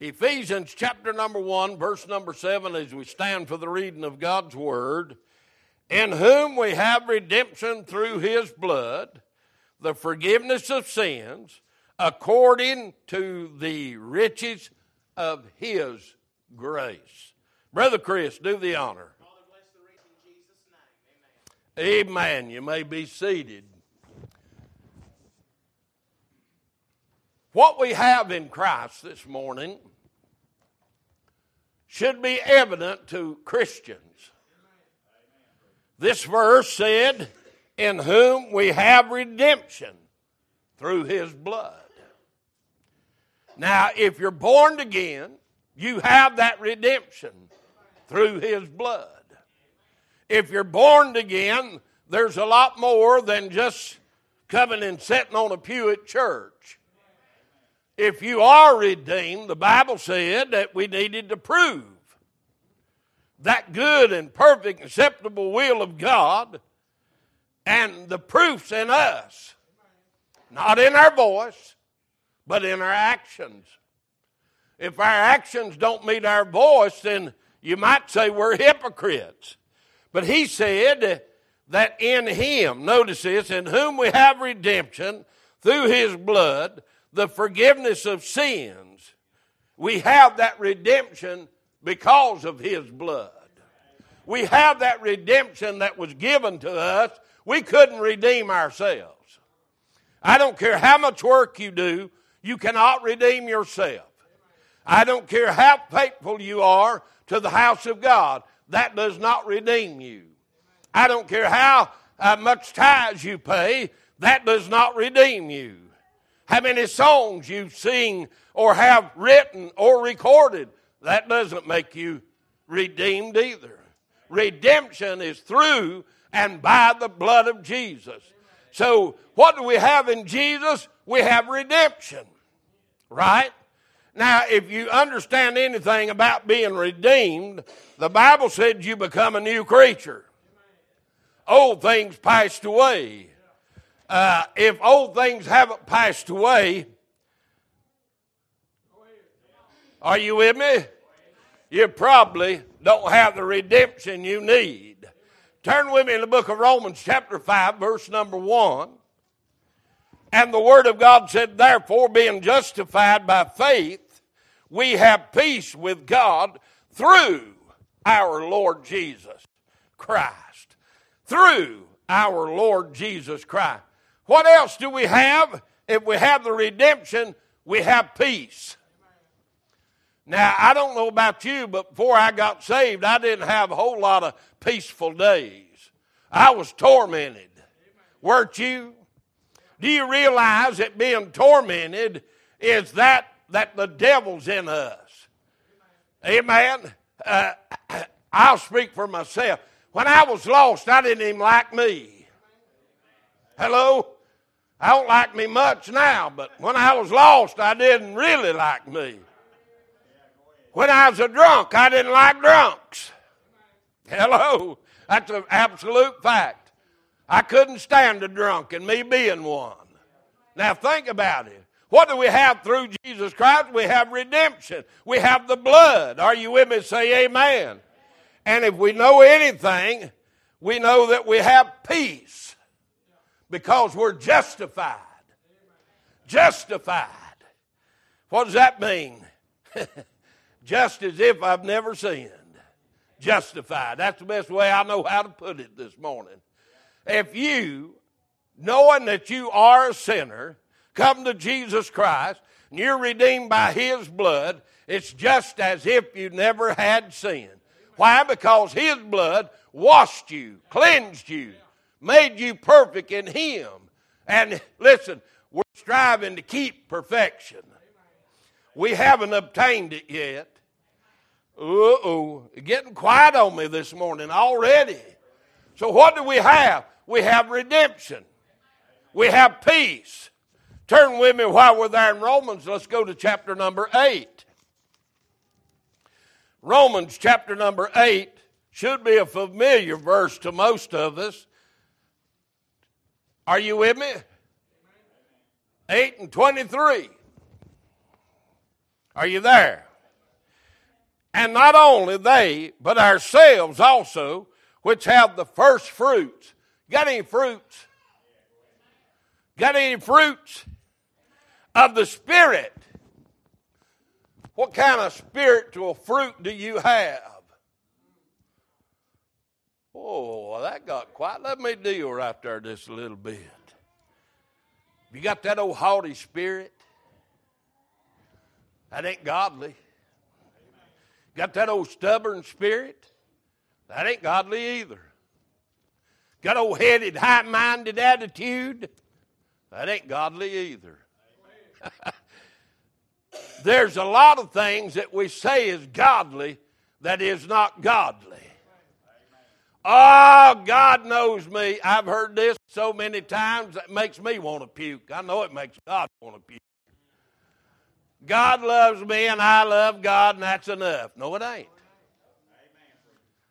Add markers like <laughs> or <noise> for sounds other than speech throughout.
Ephesians chapter number 1, verse number 7, as we stand for the reading of God's Word, in whom we have redemption through His blood, the forgiveness of sins, according to the riches of His grace. Brother Chris, do the honor. Amen. You may be seated. What we have in Christ this morning should be evident to Christians. This verse said, In whom we have redemption through his blood. Now, if you're born again, you have that redemption through his blood. If you're born again, there's a lot more than just coming and sitting on a pew at church. If you are redeemed, the Bible said that we needed to prove that good and perfect, acceptable will of God, and the proof's in us. Not in our voice, but in our actions. If our actions don't meet our voice, then you might say we're hypocrites. But he said that in him, notice this, in whom we have redemption through his blood, the forgiveness of sins. We have that redemption because of his blood. We have that redemption that was given to us. We couldn't redeem ourselves. I don't care how much work you do, you cannot redeem yourself. I don't care how faithful you are to the house of God, that does not redeem you. I don't care how uh, much tithes you pay, that does not redeem you. How many songs you sing or have written or recorded, that doesn't make you redeemed either. Redemption is through and by the blood of Jesus. So, what do we have in Jesus? We have redemption, right? Now, if you understand anything about being redeemed, the Bible said you become a new creature. Old things passed away. Uh, if old things haven't passed away, are you with me? You probably don't have the redemption you need. Turn with me in the book of Romans, chapter 5, verse number 1. And the Word of God said, Therefore, being justified by faith, we have peace with God through our Lord Jesus Christ. Through our Lord Jesus Christ. What else do we have? If we have the redemption, we have peace. Now, I don't know about you, but before I got saved, I didn't have a whole lot of peaceful days. I was tormented. Weren't you? Do you realize that being tormented is that that the devil's in us? Amen. Uh, <clears throat> I'll speak for myself. When I was lost, I didn't even like me. Hello? I don't like me much now, but when I was lost, I didn't really like me. When I was a drunk, I didn't like drunks. Hello. That's an absolute fact. I couldn't stand a drunk and me being one. Now think about it. What do we have through Jesus Christ? We have redemption. We have the blood. Are you with me? Say amen. And if we know anything, we know that we have peace because we're justified. Justified. What does that mean? <laughs> just as if I've never sinned. Justified. That's the best way I know how to put it this morning. If you, knowing that you are a sinner, come to Jesus Christ and you're redeemed by His blood, it's just as if you never had sinned. Why? Because His blood washed you, cleansed you, made you perfect in Him. And listen, we're striving to keep perfection. We haven't obtained it yet. Uh oh, getting quiet on me this morning already. So, what do we have? We have redemption, we have peace. Turn with me while we're there in Romans. Let's go to chapter number 8. Romans chapter number 8 should be a familiar verse to most of us. Are you with me? 8 and 23. Are you there? And not only they, but ourselves also, which have the first fruits. Got any fruits? Got any fruits of the Spirit? What kind of spiritual fruit do you have? Oh, that got quiet. Let me deal right there just a little bit. You got that old haughty spirit? That ain't godly. Got that old stubborn spirit? That ain't godly either. Got old headed, high minded attitude? That ain't godly either. <laughs> There's a lot of things that we say is godly that is not godly. Oh, God knows me. I've heard this so many times that makes me want to puke. I know it makes God want to puke. God loves me and I love God, and that's enough. No, it ain't.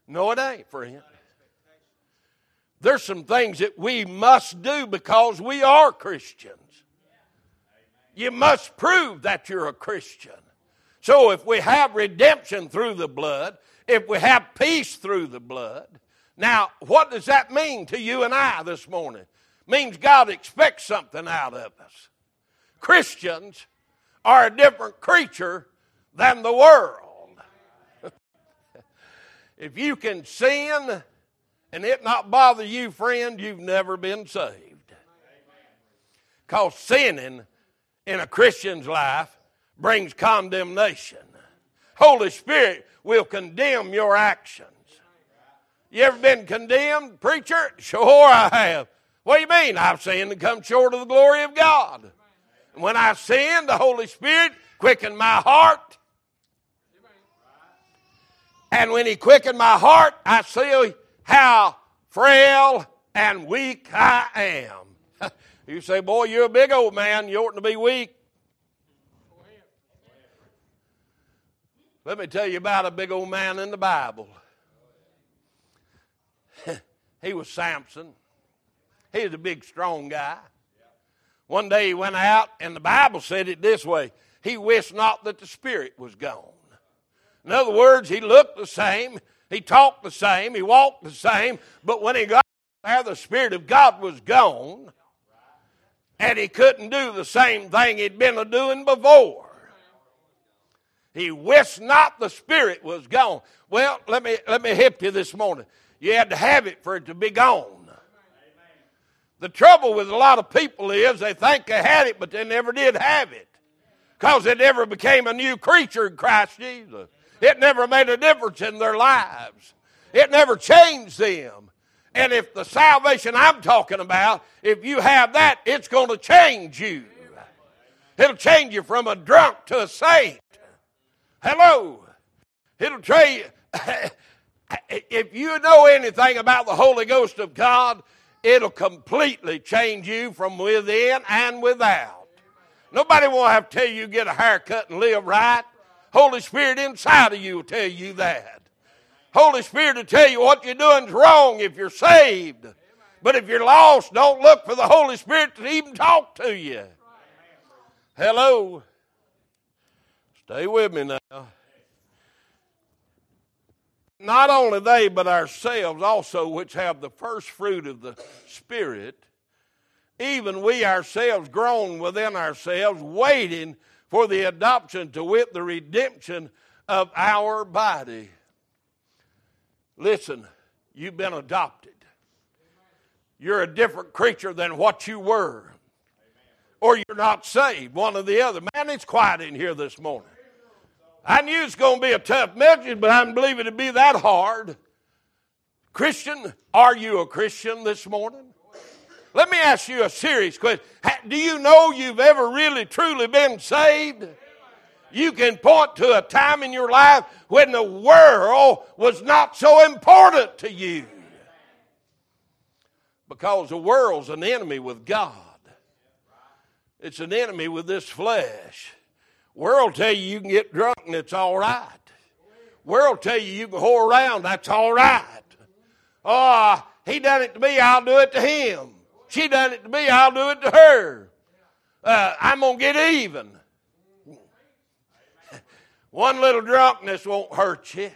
No, it ain't, friend. There's some things that we must do because we are Christians. You must prove that you're a Christian. So if we have redemption through the blood, if we have peace through the blood, now what does that mean to you and I this morning? It means God expects something out of us. Christians are a different creature than the world. <laughs> if you can sin and it not bother you, friend, you've never been saved. Because sinning in a Christian's life brings condemnation. Holy Spirit will condemn your actions. You ever been condemned, preacher? Sure, I have. What do you mean? I've sinned and come short of the glory of God. And when I sin, the Holy Spirit quickened my heart. And when He quickened my heart, I see how frail and weak I am. <laughs> you say, Boy, you're a big old man. You oughtn't to be weak. Let me tell you about a big old man in the Bible. <laughs> he was Samson. He was a big, strong guy. One day he went out, and the Bible said it this way He wished not that the Spirit was gone. In other words, he looked the same, he talked the same, he walked the same, but when he got there, the Spirit of God was gone, and he couldn't do the same thing he'd been doing before. He wished not the Spirit was gone. Well, let me, let me hip you this morning. You had to have it for it to be gone. The trouble with a lot of people is they think they had it, but they never did have it. Because they never became a new creature in Christ Jesus. It never made a difference in their lives. It never changed them. And if the salvation I'm talking about, if you have that, it's going to change you. It'll change you from a drunk to a saint. Hello. It'll trade. <laughs> if you know anything about the Holy Ghost of God, it'll completely change you from within and without. Nobody will have to tell you get a haircut and live right. Holy Spirit inside of you will tell you that. Holy Spirit will tell you what you're doing is wrong if you're saved. But if you're lost, don't look for the Holy Spirit to even talk to you. Hello. Stay with me now. Not only they, but ourselves also, which have the first fruit of the Spirit, even we ourselves groan within ourselves, waiting for the adoption to wit the redemption of our body. Listen, you've been adopted. You're a different creature than what you were. Or you're not saved, one or the other. Man, it's quiet in here this morning. I knew it's going to be a tough message, but I didn't believe it'd be that hard. Christian, are you a Christian this morning? Let me ask you a serious question. Do you know you've ever really truly been saved? You can point to a time in your life when the world was not so important to you. Because the world's an enemy with God. It's an enemy with this flesh. World tell you you can get drunk and it's all right. World tell you you can whore around, that's all right. Oh, he done it to me, I'll do it to him. She done it to me, I'll do it to her. Uh, I'm to get even. <laughs> One little drunkenness won't hurt you.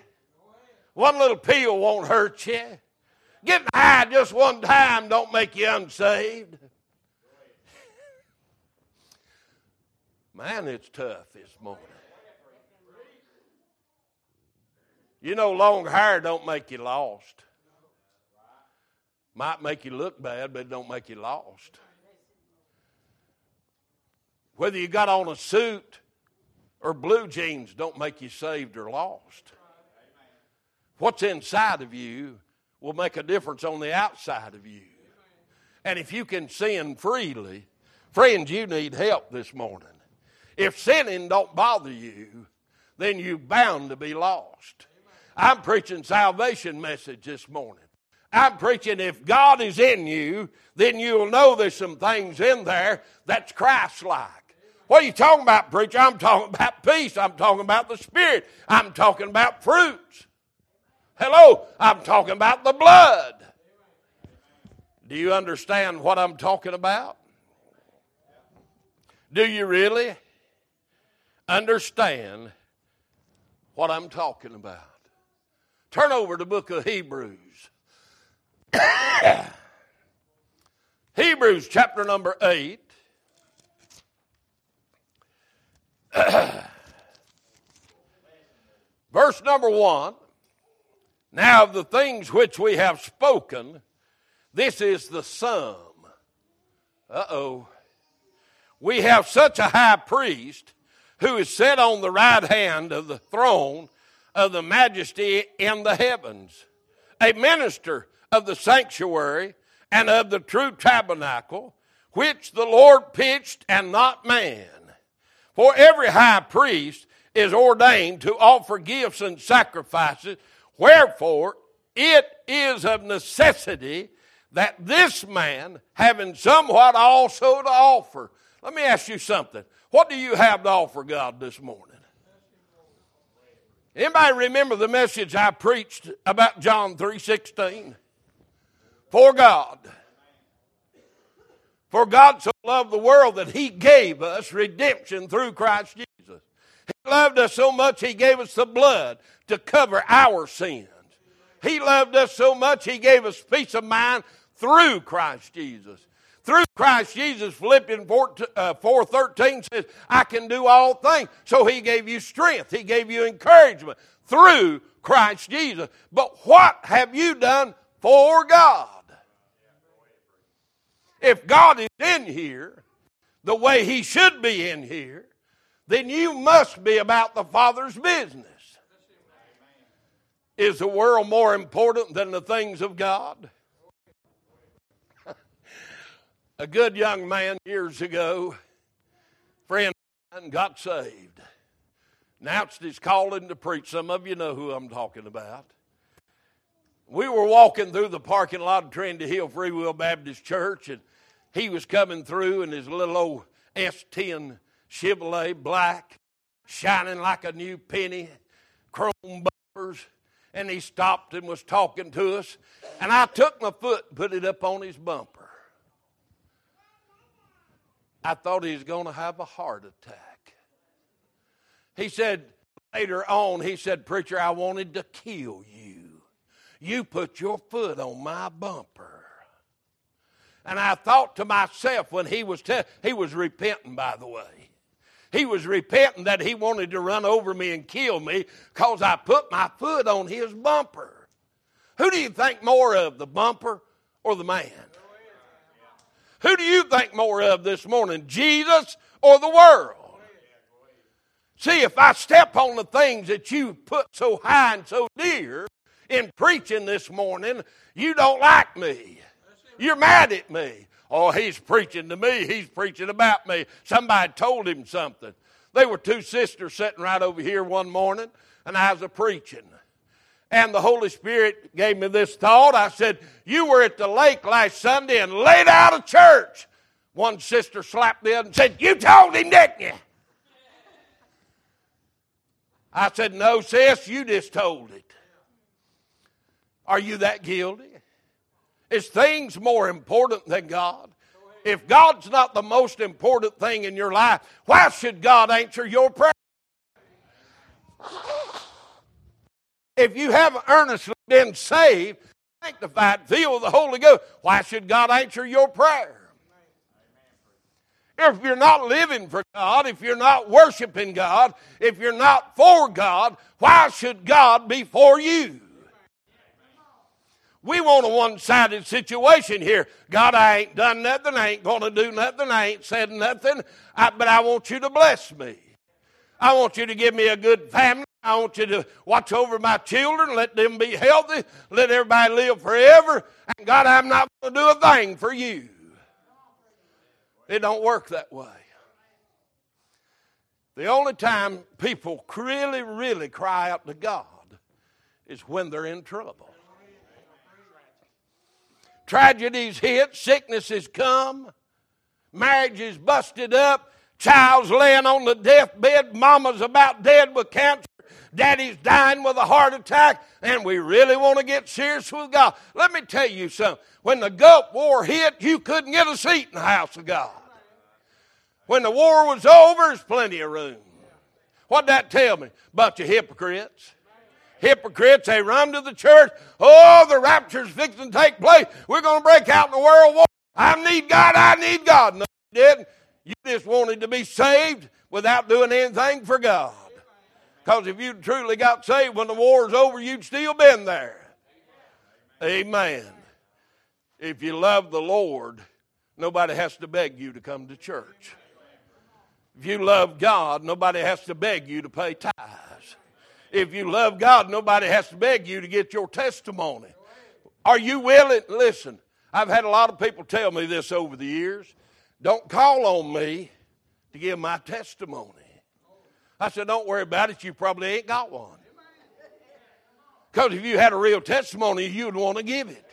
One little pill won't hurt you. Getting high just one time don't make you unsaved. Man, it's tough this morning. You know, long hair don't make you lost. Might make you look bad, but it don't make you lost. Whether you got on a suit or blue jeans don't make you saved or lost. What's inside of you will make a difference on the outside of you. And if you can sin freely, friends, you need help this morning. If sinning don't bother you, then you're bound to be lost. I'm preaching salvation message this morning. I'm preaching if God is in you, then you'll know there's some things in there that's Christ like. What are you talking about, preacher? I'm talking about peace. I'm talking about the Spirit. I'm talking about fruits. Hello, I'm talking about the blood. Do you understand what I'm talking about? Do you really? Understand what I'm talking about. Turn over to the book of Hebrews. <coughs> Hebrews chapter number 8. <coughs> Verse number 1. Now of the things which we have spoken, this is the sum. Uh oh. We have such a high priest who is set on the right hand of the throne of the majesty in the heavens, a minister of the sanctuary and of the true tabernacle, which the Lord pitched and not man. For every high priest is ordained to offer gifts and sacrifices, wherefore it is of necessity that this man, having somewhat also to offer, let me ask you something. What do you have to offer God this morning? Anybody remember the message I preached about John 3:16? For God. For God so loved the world that he gave us redemption through Christ Jesus. He loved us so much he gave us the blood to cover our sins. He loved us so much he gave us peace of mind through Christ Jesus. Through Christ Jesus, Philippians 4, uh, 4 13 says, I can do all things. So he gave you strength, he gave you encouragement through Christ Jesus. But what have you done for God? If God is in here the way he should be in here, then you must be about the Father's business. Is the world more important than the things of God? A good young man years ago, friend got saved. Announced his calling to preach. Some of you know who I'm talking about. We were walking through the parking lot of Trinity Hill Free Will Baptist Church, and he was coming through in his little old S10 Chevrolet black, shining like a new penny, chrome bumpers, and he stopped and was talking to us. And I took my foot and put it up on his bumper. I thought he was going to have a heart attack. He said, later on, he said, Preacher, I wanted to kill you. You put your foot on my bumper. And I thought to myself when he was, te- he was repenting, by the way. He was repenting that he wanted to run over me and kill me because I put my foot on his bumper. Who do you think more of, the bumper or the man? Who do you think more of this morning, Jesus or the world? See, if I step on the things that you put so high and so dear in preaching this morning, you don't like me. You're mad at me. Oh, he's preaching to me. He's preaching about me. Somebody told him something. They were two sisters sitting right over here one morning, and I was a preaching and the Holy Spirit gave me this thought. I said, You were at the lake last Sunday and laid out of church. One sister slapped the other and said, You told him, didn't you? I said, No, sis, you just told it. Are you that guilty? Is things more important than God? If God's not the most important thing in your life, why should God answer your prayer? If you haven't earnestly been saved, sanctified, filled with the Holy Ghost, why should God answer your prayer? If you're not living for God, if you're not worshiping God, if you're not for God, why should God be for you? We want a one sided situation here. God, I ain't done nothing. I ain't going to do nothing. I ain't said nothing. I, but I want you to bless me. I want you to give me a good family. I want you to watch over my children. Let them be healthy. Let everybody live forever. And God, I'm not going to do a thing for you. It don't work that way. The only time people really, really cry out to God is when they're in trouble. Tragedies hit, sicknesses come, marriage is busted up, child's laying on the deathbed, mama's about dead with cancer, daddy's dying with a heart attack, and we really want to get serious with God. Let me tell you something. When the Gulf War hit, you couldn't get a seat in the house of God. When the war was over, there's plenty of room. What'd that tell me? Bunch of hypocrites hypocrites. They run to the church. Oh, the rapture's fixing to take place. We're going to break out in the world war. I need God. I need God. No, you didn't. You just wanted to be saved without doing anything for God. Because if you truly got saved when the war's over, you'd still been there. Amen. If you love the Lord, nobody has to beg you to come to church. If you love God, nobody has to beg you to pay tithes if you love God, nobody has to beg you to get your testimony. Are you willing? Listen, I've had a lot of people tell me this over the years. Don't call on me to give my testimony. I said, Don't worry about it. You probably ain't got one. Because if you had a real testimony, you'd want to give it.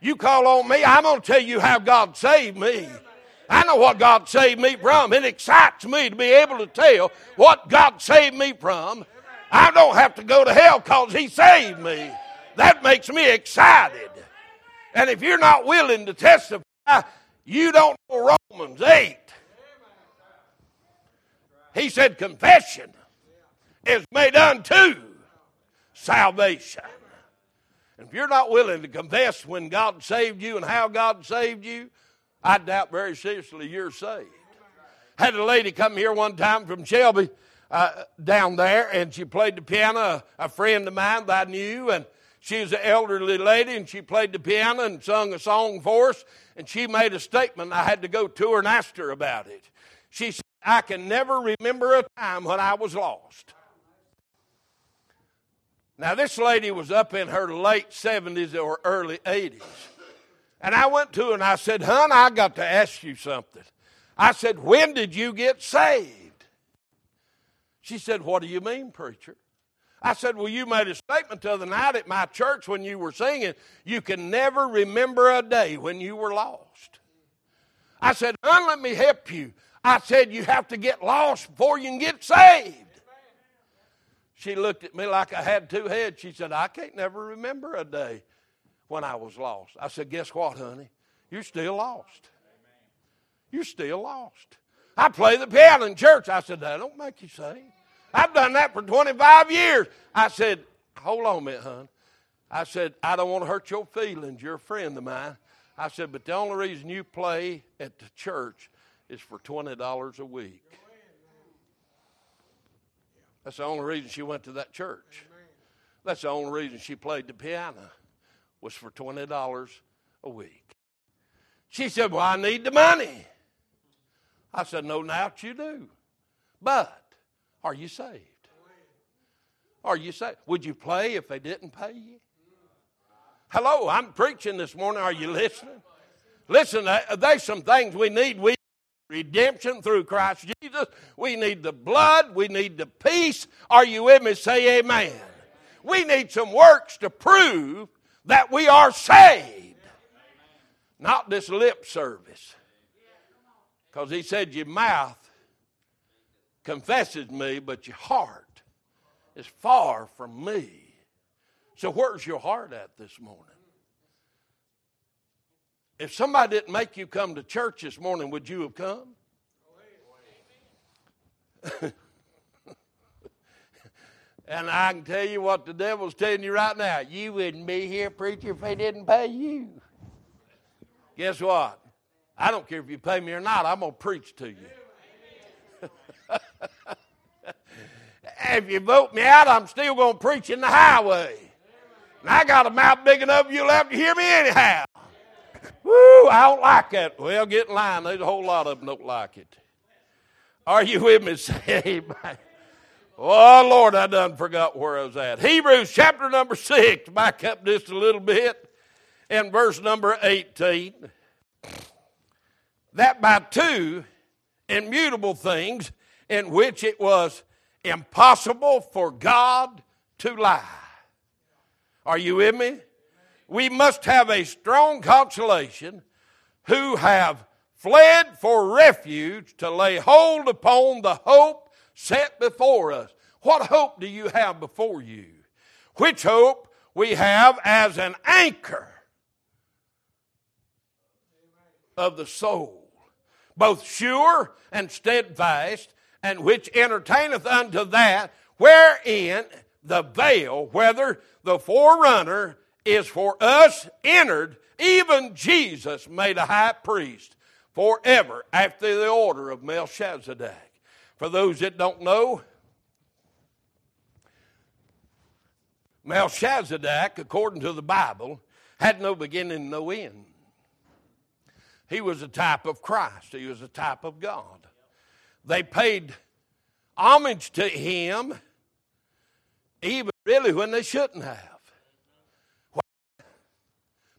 You call on me, I'm going to tell you how God saved me. I know what God saved me from. It excites me to be able to tell what God saved me from I don't have to go to hell because He saved me. That makes me excited. And if you're not willing to testify, you don't know Romans 8. He said, confession is made unto salvation. And if you're not willing to confess when God saved you and how God saved you, I doubt very seriously you're saved. Had a lady come here one time from Shelby uh, down there, and she played the piano. A friend of mine that I knew, and she was an elderly lady, and she played the piano and sung a song for us. And she made a statement. I had to go to her and ask her about it. She said, "I can never remember a time when I was lost." Now, this lady was up in her late 70s or early 80s. And I went to her and I said, Hon, I got to ask you something. I said, When did you get saved? She said, What do you mean, preacher? I said, Well, you made a statement the other night at my church when you were singing, you can never remember a day when you were lost. I said, Hon, let me help you. I said, You have to get lost before you can get saved. She looked at me like I had two heads. She said, I can't never remember a day when I was lost. I said, Guess what, honey? You're still lost. You're still lost. I play the piano in church. I said, That don't make you saved. I've done that for 25 years. I said, Hold on a minute, hon. I said, I don't want to hurt your feelings. You're a friend of mine. I said, but the only reason you play at the church is for $20 a week. That's the only reason she went to that church. That's the only reason she played the piano was for $20 a week. She said, Well, I need the money. I said, No doubt you do. But are you saved? Are you saved? Would you play if they didn't pay you? Hello, I'm preaching this morning. Are you listening? Listen, uh, there's some things we need. We redemption through Christ Jesus. We need the blood. We need the peace. Are you with me? Say amen. We need some works to prove that we are saved, not this lip service. Because he said, Your mouth confesses me, but your heart is far from me. So, where's your heart at this morning? If somebody didn't make you come to church this morning, would you have come? <laughs> And I can tell you what the devil's telling you right now. You wouldn't be here, preacher, if he didn't pay you. Guess what? I don't care if you pay me or not, I'm going to preach to you. <laughs> if you vote me out, I'm still going to preach in the highway. And I got a mouth big enough you'll have to hear me anyhow. <laughs> Woo, I don't like that. Well, get in line. There's a whole lot of them don't like it. Are you with me? <laughs> Say amen. Oh, Lord, I done forgot where I was at. Hebrews chapter number 6, back up just a little bit, in verse number 18. That by two immutable things in which it was impossible for God to lie. Are you with me? We must have a strong consolation who have fled for refuge to lay hold upon the hope set before us. What hope do you have before you? Which hope we have as an anchor of the soul, both sure and steadfast, and which entertaineth unto that wherein the veil, whether the forerunner is for us entered, even Jesus made a high priest forever after the order of Melchizedek. For those that don't know, Melchizedek, according to the Bible, had no beginning, no end. He was a type of Christ, he was a type of God. They paid homage to him even really when they shouldn't have.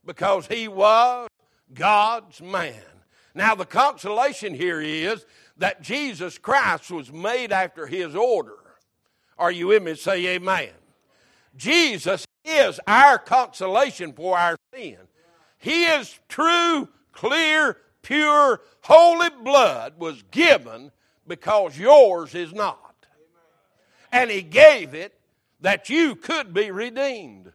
Because he was God's man. Now, the consolation here is that Jesus Christ was made after his order. Are you with me? Say amen. Jesus is our consolation for our sin. His true, clear, pure, holy blood was given because yours is not. And he gave it that you could be redeemed.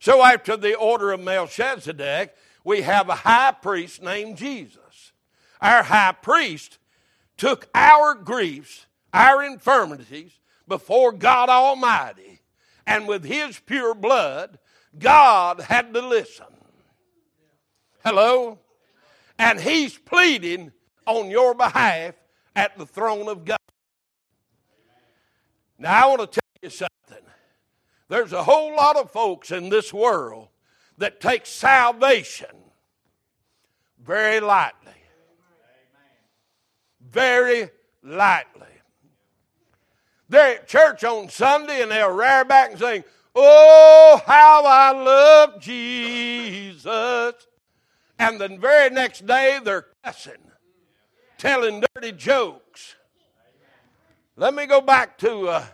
So, after the order of Melchizedek, we have a high priest named Jesus. Our high priest took our griefs, our infirmities before God Almighty, and with his pure blood, God had to listen. Hello? And he's pleading on your behalf at the throne of God. Now, I want to tell you something. There's a whole lot of folks in this world that take salvation very lightly very lightly. They're at church on Sunday and they'll rear back and sing, Oh, how I love Jesus. And the very next day they're cussing, telling dirty jokes. Let me go back to uh,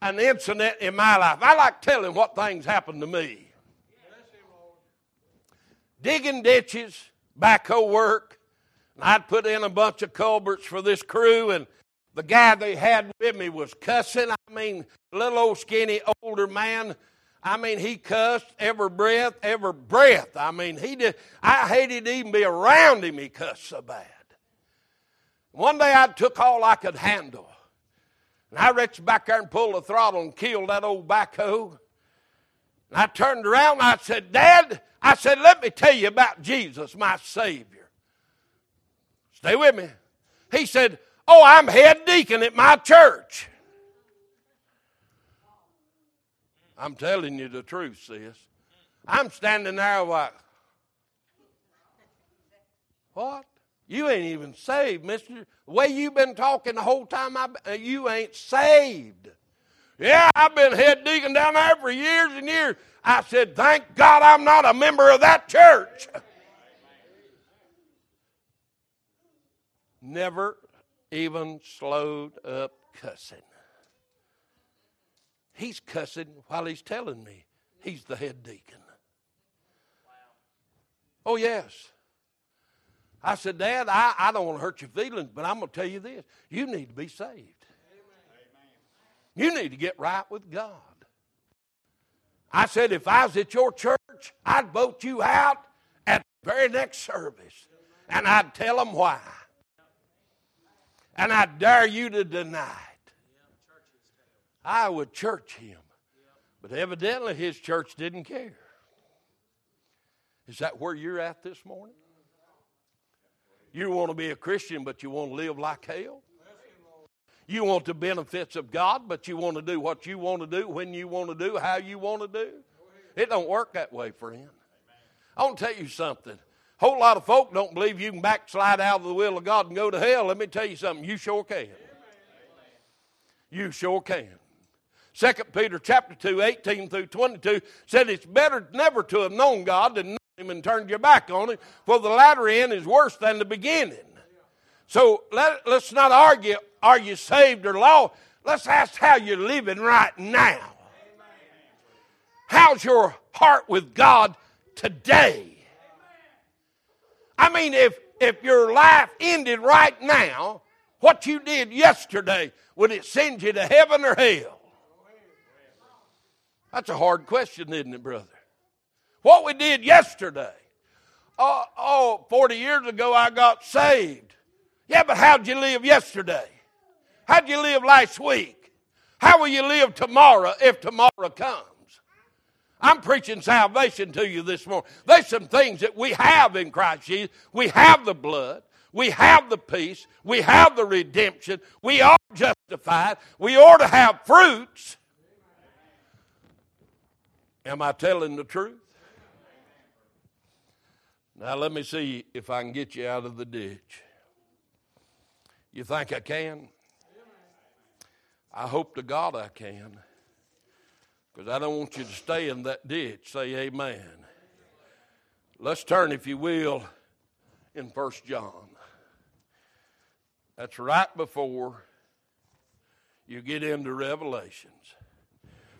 an incident in my life. I like telling what things happened to me. Digging ditches, backhoe work, and I'd put in a bunch of culverts for this crew, and the guy they had with me was cussing. I mean, little old skinny older man. I mean, he cussed every breath, every breath. I mean, he did. I hated to even be around him. He cussed so bad. One day I took all I could handle. And I reached back there and pulled the throttle and killed that old backhoe. And I turned around and I said, Dad, I said, let me tell you about Jesus, my Savior. Stay with me. He said, Oh, I'm head deacon at my church. I'm telling you the truth, sis. I'm standing there like, what? You ain't even saved, mister. The way you've been talking the whole time, I, uh, you ain't saved. Yeah, I've been head deacon down there for years and years. I said, thank God I'm not a member of that church. never even slowed up cussing. He's cussing while he's telling me he's the head deacon. Oh, yes. I said, Dad, I, I don't want to hurt your feelings, but I'm going to tell you this. You need to be saved. Amen. You need to get right with God. I said, if I was at your church, I'd vote you out at the very next service. And I'd tell them why and I dare you to deny it. I would church him. But evidently his church didn't care. Is that where you're at this morning? You want to be a Christian, but you want to live like hell? You want the benefits of God, but you want to do what you want to do, when you want to do, how you want to do? It don't work that way, friend. I want to tell you something. A whole lot of folk don't believe you can backslide out of the will of God and go to hell. Let me tell you something. You sure can. You sure can. 2 Peter chapter 2, 18 through 22 said it's better never to have known God than him and turned your back on him, for the latter end is worse than the beginning. So let, let's not argue, are you saved or lost? Let's ask how you're living right now. How's your heart with God today? I mean, if, if your life ended right now, what you did yesterday, would it send you to heaven or hell? That's a hard question, isn't it, brother? What we did yesterday. Oh, oh, 40 years ago I got saved. Yeah, but how'd you live yesterday? How'd you live last week? How will you live tomorrow if tomorrow comes? I'm preaching salvation to you this morning. There's some things that we have in Christ Jesus. We have the blood. We have the peace. We have the redemption. We are justified. We ought to have fruits. Am I telling the truth? Now, let me see if I can get you out of the ditch. You think I can? I hope to God I can. Because I don't want you to stay in that ditch. Say amen. Let's turn, if you will, in First John. That's right before you get into Revelations.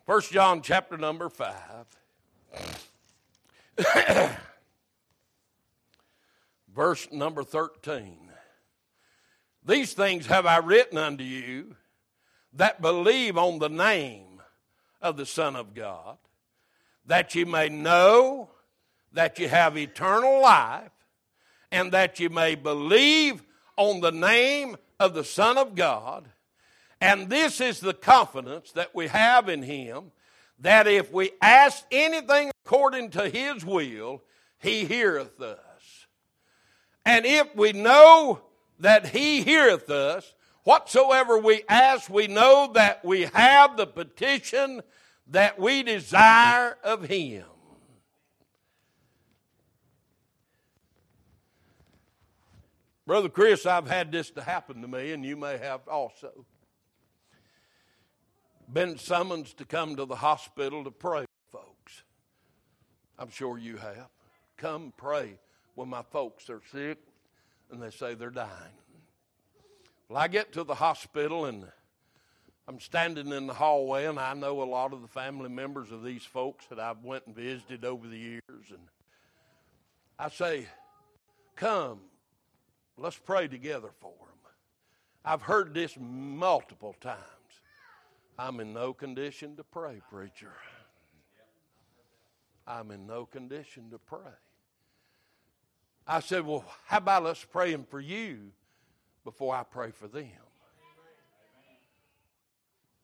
First John chapter number 5. <clears throat> Verse number 13. These things have I written unto you that believe on the name of the Son of God, that you may know that you have eternal life, and that you may believe on the name of the Son of God. And this is the confidence that we have in Him that if we ask anything according to His will, He heareth us. And if we know that He heareth us, whatsoever we ask, we know that we have the petition that we desire of Him. Brother Chris, I've had this to happen to me, and you may have also. Been summoned to come to the hospital to pray, folks. I'm sure you have. Come pray when my folks are sick and they say they're dying. Well, I get to the hospital and I'm standing in the hallway, and I know a lot of the family members of these folks that I've went and visited over the years, and I say, "Come, let's pray together for them." I've heard this multiple times. I'm in no condition to pray, preacher. I'm in no condition to pray. I said, Well, how about us praying for you before I pray for them?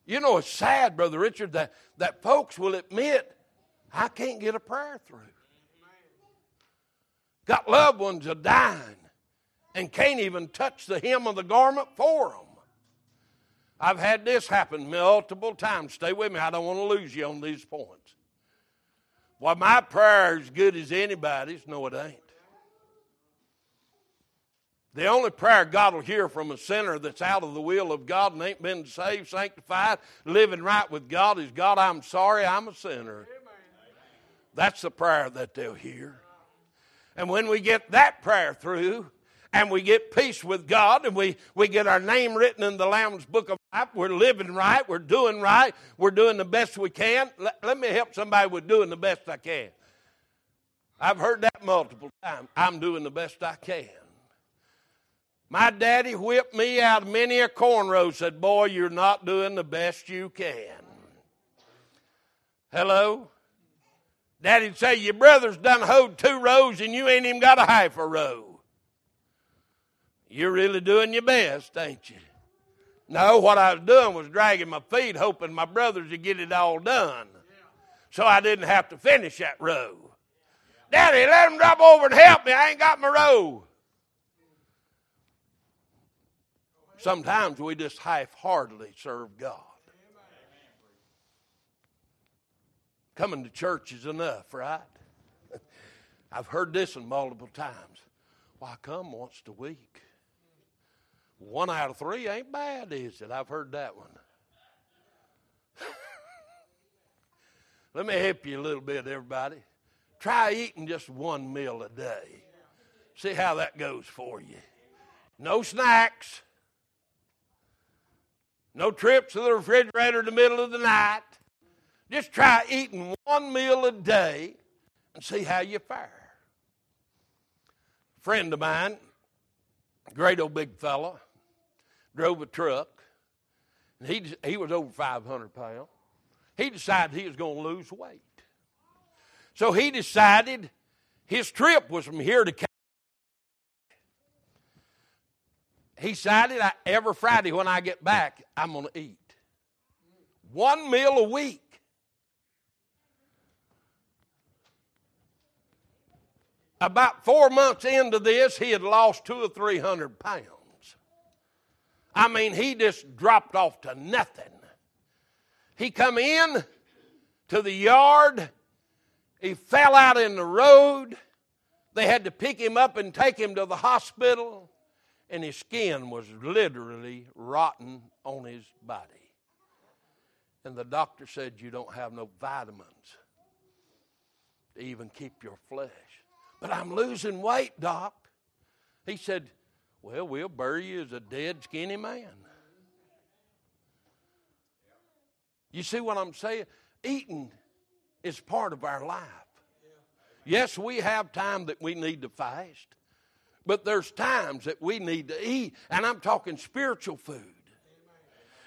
You know, it's sad, Brother Richard, that, that folks will admit, I can't get a prayer through. Got loved ones are dying and can't even touch the hem of the garment for them. I've had this happen multiple times. Stay with me. I don't want to lose you on these points. Well, my prayer is good as anybody's. No, it ain't. The only prayer God will hear from a sinner that's out of the will of God and ain't been saved, sanctified, living right with God is God, I'm sorry, I'm a sinner. That's the prayer that they'll hear. And when we get that prayer through, and we get peace with God, and we, we get our name written in the Lamb's Book of Life, we're living right, we're doing right, we're doing the best we can. Let, let me help somebody with doing the best I can. I've heard that multiple times. I'm doing the best I can. My daddy whipped me out of many a cornrow, said, Boy, you're not doing the best you can. Hello? Daddy'd say, Your brother's done hoed two rows and you ain't even got a half a row. You're really doing your best, ain't you? No, what I was doing was dragging my feet, hoping my brothers would get it all done. So I didn't have to finish that row. Daddy, let them drop over and help me. I ain't got my row. Sometimes we just half heartedly serve God. Coming to church is enough, right? <laughs> I've heard this one multiple times. Why come once a week? One out of three ain't bad, is it? I've heard that one. <laughs> Let me help you a little bit, everybody. Try eating just one meal a day. See how that goes for you. No snacks. No trips to the refrigerator in the middle of the night. Just try eating one meal a day and see how you fare. A friend of mine, great old big fella, drove a truck. And he, he was over 500 pounds. He decided he was going to lose weight. So he decided his trip was from here to He decided I, every Friday when I get back, I'm going to eat. One meal a week. About four months into this, he had lost two or three hundred pounds. I mean, he just dropped off to nothing. He come in to the yard he fell out in the road. They had to pick him up and take him to the hospital, and his skin was literally rotten on his body. And the doctor said, You don't have no vitamins to even keep your flesh. But I'm losing weight, doc. He said, Well, we'll bury you as a dead, skinny man. You see what I'm saying? Eating is part of our life. Yes, we have time that we need to fast, but there's times that we need to eat, and I'm talking spiritual food.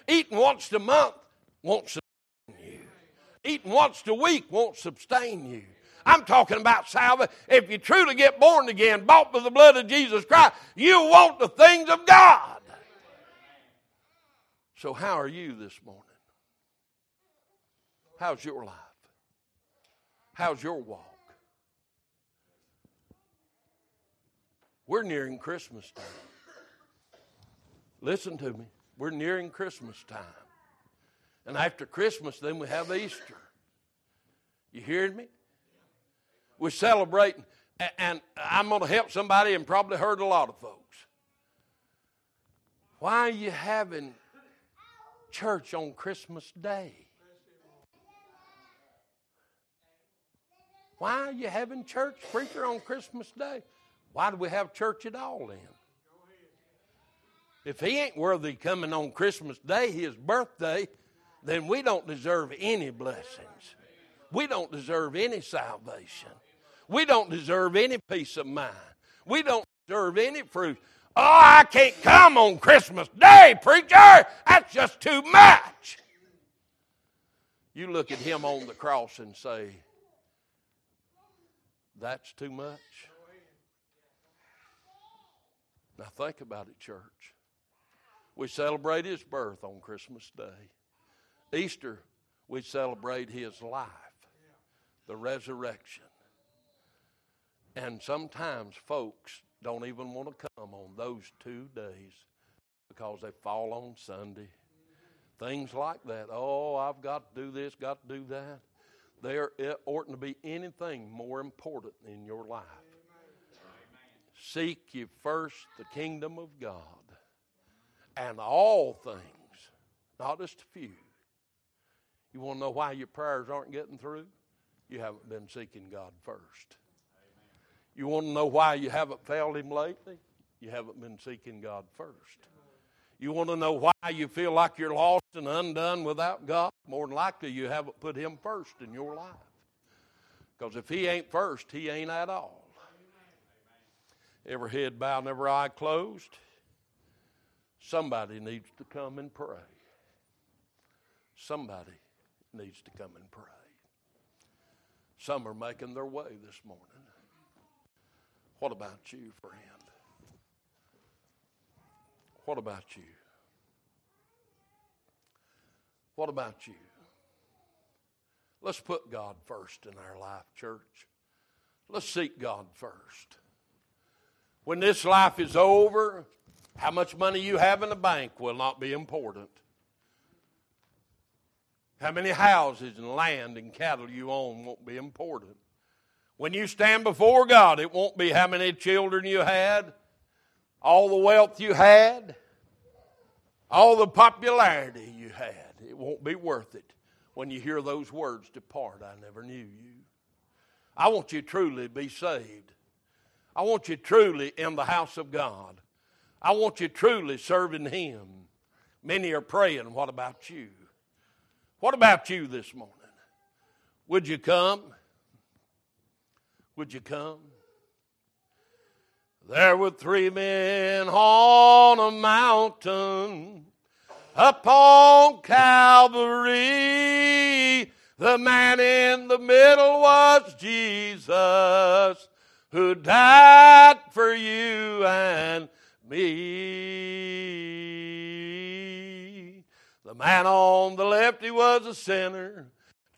Eating once a month won't sustain you. Eating once a week won't sustain you. I'm talking about salvation. If you truly get born again, bought by the blood of Jesus Christ, you want the things of God. So, how are you this morning? How's your life? How's your walk? We're nearing Christmas time. Listen to me. We're nearing Christmas time. And after Christmas, then we have Easter. You hearing me? We're celebrating, and I'm going to help somebody and probably hurt a lot of folks. Why are you having church on Christmas Day? Why are you having church preacher on Christmas Day? Why do we have church at all then? If he ain't worthy coming on Christmas Day, his birthday, then we don't deserve any blessings. We don't deserve any salvation. We don't deserve any peace of mind. We don't deserve any fruit. Oh, I can't come on Christmas Day, preacher. That's just too much. You look at him on the cross and say, that's too much. Now, think about it, church. We celebrate his birth on Christmas Day. Easter, we celebrate his life, the resurrection. And sometimes folks don't even want to come on those two days because they fall on Sunday. Things like that. Oh, I've got to do this, got to do that. There oughtn't to be anything more important in your life. Seek ye first the kingdom of God and all things, not just a few. You want to know why your prayers aren't getting through? You haven't been seeking God first. You want to know why you haven't failed Him lately? You haven't been seeking God first. You want to know why you feel like you're lost and undone without God? More than likely, you haven't put Him first in your life. Because if He ain't first, He ain't at all. Every head bowed and every eye closed. Somebody needs to come and pray. Somebody needs to come and pray. Some are making their way this morning. What about you, friend? What about you? What about you? Let's put God first in our life, church. Let's seek God first. When this life is over, how much money you have in the bank will not be important. How many houses and land and cattle you own won't be important. When you stand before God, it won't be how many children you had, all the wealth you had, all the popularity you had. It won't be worth it when you hear those words Depart, I never knew you. I want you truly to be saved. I want you truly in the house of God. I want you truly serving Him. Many are praying, What about you? What about you this morning? Would you come? Would you come? There were three men on a mountain upon Calvary. The man in the middle was Jesus who died for you and me. The man on the left, he was a sinner.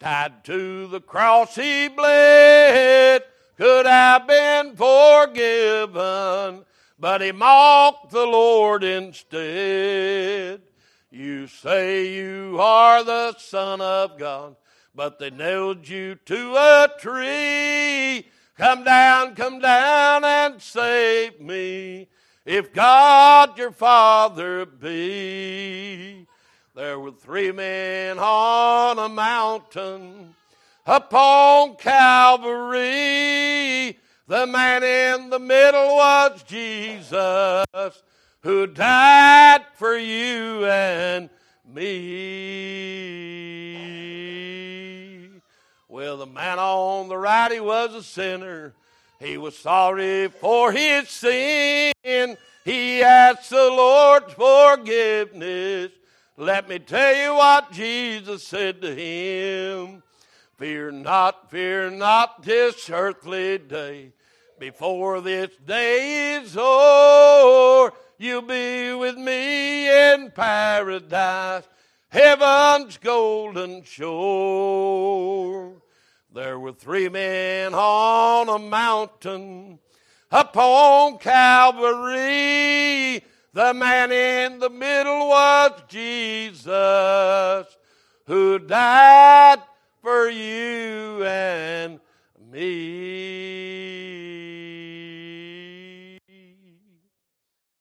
Tied to the cross, he bled. Could have been forgiven, but he mocked the Lord instead. You say you are the Son of God, but they nailed you to a tree. Come down, come down and save me. If God your Father be. There were three men on a mountain upon Calvary. The man in the middle was Jesus who died for you and me. Well, the man on the right, he was a sinner. He was sorry for his sin. He asked the Lord's forgiveness. Let me tell you what Jesus said to him. Fear not, fear not this earthly day. Before this day is o'er, you'll be with me in paradise, heaven's golden shore. There were three men on a mountain upon Calvary. The man in the middle was Jesus who died for you and me.